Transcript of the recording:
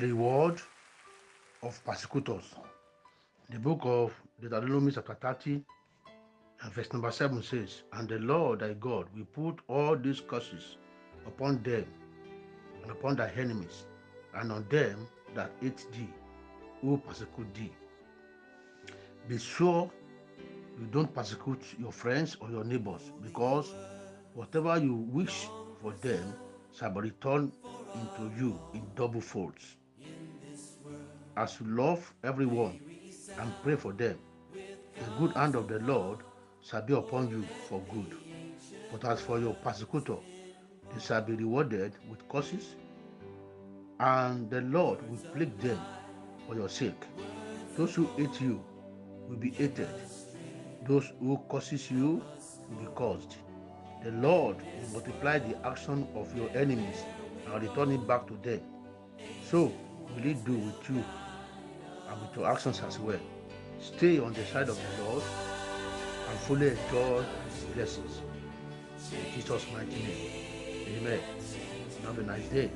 reward of persecutors. The book of Deuteronomy chapter 30 and verse number 7 says, And the Lord thy God will put all these curses upon them and upon thy enemies, and on them that hate thee, who persecute thee. Be sure you don't persecute your friends or your neighbors, because whatever you wish for them shall be returned into you in double folds. As you love everyone and pray for them, the good hand of the Lord shall be upon you for good. But as for your persecutor, they shall be rewarded with curses, and the Lord will plague them for your sake. Those who hate you will be hated. Those who curses you will be cursed. The Lord will multiply the action of your enemies and return it back to them. So will he do with you and with your actions as well. Stay on the side of the Lord and fully enjoy his blessings. In Jesus' mighty name. Amen. Have a nice day.